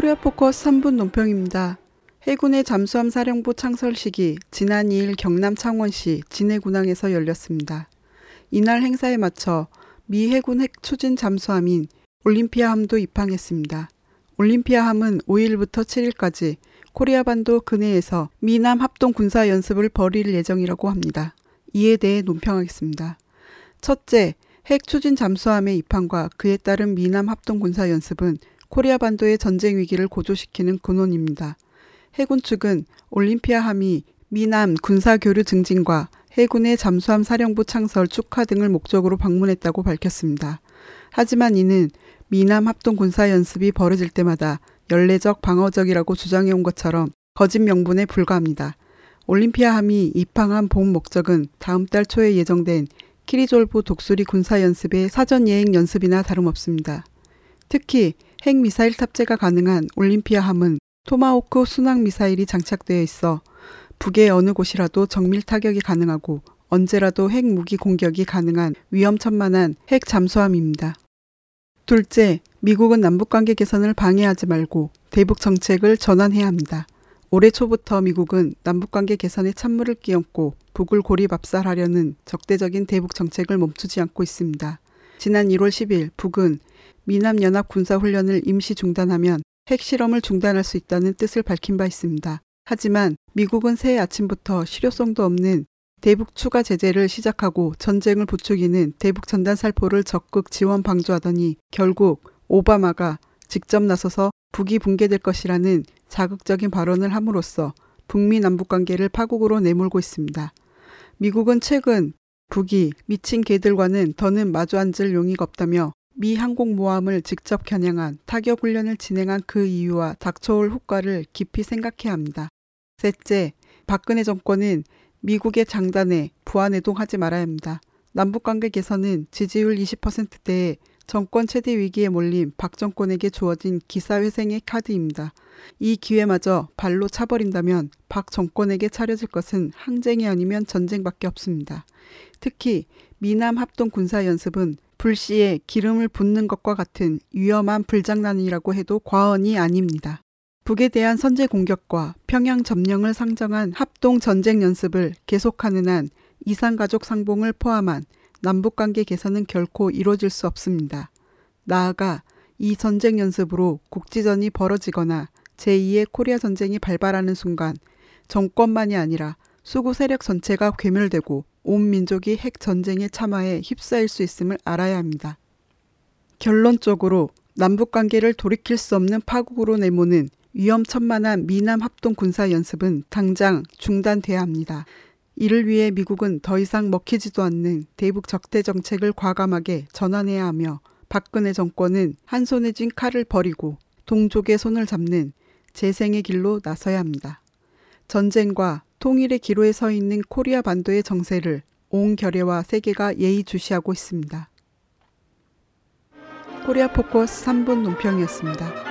코리아 포커스 3분 논평입니다. 해군의 잠수함 사령부 창설 식이 지난 2일 경남 창원시 진해군항에서 열렸습니다. 이날 행사에 맞춰 미 해군 핵 추진 잠수함인 올림피아함도 입항했습니다. 올림피아함은 5일부터 7일까지 코리아 반도 근해에서 미남 합동 군사 연습을 벌일 예정이라고 합니다. 이에 대해 논평하겠습니다. 첫째, 핵 추진 잠수함의 입항과 그에 따른 미남 합동 군사 연습은 코리아 반도의 전쟁 위기를 고조시키는 근원입니다. 해군 측은 올림피아 함이 미남 군사 교류 증진과 해군의 잠수함 사령부 창설 축하 등을 목적으로 방문했다고 밝혔습니다. 하지만 이는 미남 합동 군사 연습이 벌어질 때마다 연례적 방어적이라고 주장해온 것처럼 거짓 명분에 불과합니다. 올림피아함이 입항한 본 목적은 다음 달 초에 예정된 키리졸브 독수리 군사 연습의 사전 예행 연습이나 다름없습니다. 특히 핵 미사일 탑재가 가능한 올림피아함은 토마호크 순항 미사일이 장착되어 있어 북의 어느 곳이라도 정밀 타격이 가능하고 언제라도 핵 무기 공격이 가능한 위험천만한 핵 잠수함입니다. 둘째, 미국은 남북관계 개선을 방해하지 말고 대북 정책을 전환해야 합니다. 올해 초부터 미국은 남북관계 개선에 찬물을 끼얹고 북을 고립압살하려는 적대적인 대북 정책을 멈추지 않고 있습니다. 지난 1월 10일 북은 미남 연합 군사 훈련을 임시 중단하면 핵실험을 중단할 수 있다는 뜻을 밝힌 바 있습니다. 하지만 미국은 새해 아침부터 실효성도 없는 대북 추가 제재를 시작하고 전쟁을 부추기는 대북 전단 살포를 적극 지원 방조하더니 결국 오바마가 직접 나서서 북이 붕괴될 것이라는 자극적인 발언을 함으로써 북미 남북 관계를 파국으로 내몰고 있습니다. 미국은 최근 북이 미친 개들과는 더는 마주 앉을 용의가 없다며 미 항공모함을 직접 겨냥한 타격 훈련을 진행한 그 이유와 닥쳐올 효과를 깊이 생각해야 합니다. 셋째, 박근혜 정권은 미국의 장단에 부안해동하지 말아야 합니다. 남북관계 개선은 지지율 20%대에 정권 최대 위기에 몰린 박 정권에게 주어진 기사회생의 카드입니다. 이 기회마저 발로 차버린다면 박 정권에게 차려질 것은 항쟁이 아니면 전쟁밖에 없습니다. 특히 미남 합동 군사 연습은 불시에 기름을 붓는 것과 같은 위험한 불장난이라고 해도 과언이 아닙니다. 북에 대한 선제 공격과 평양 점령을 상정한 합동 전쟁 연습을 계속하는 한 이산가족 상봉을 포함한 남북관계 개선은 결코 이루어질 수 없습니다. 나아가 이 전쟁 연습으로 국지전이 벌어지거나 제2의 코리아 전쟁이 발발하는 순간 정권만이 아니라 수구 세력 전체가 괴멸되고 온 민족이 핵 전쟁에 참화해 휩싸일 수 있음을 알아야 합니다. 결론적으로 남북 관계를 돌이킬 수 없는 파국으로 내모는 위험천만한 미남 합동 군사 연습은 당장 중단돼야 합니다. 이를 위해 미국은 더 이상 먹히지도 않는 대북 적대 정책을 과감하게 전환해야 하며 박근혜 정권은 한 손에 쥔 칼을 버리고 동족의 손을 잡는 재생의 길로 나서야 합니다. 전쟁과 통일의 기로에 서 있는 코리아 반도의 정세를 온 겨레와 세계가 예의주시하고 있습니다. 코리아 포커스 3분 논평이었습니다.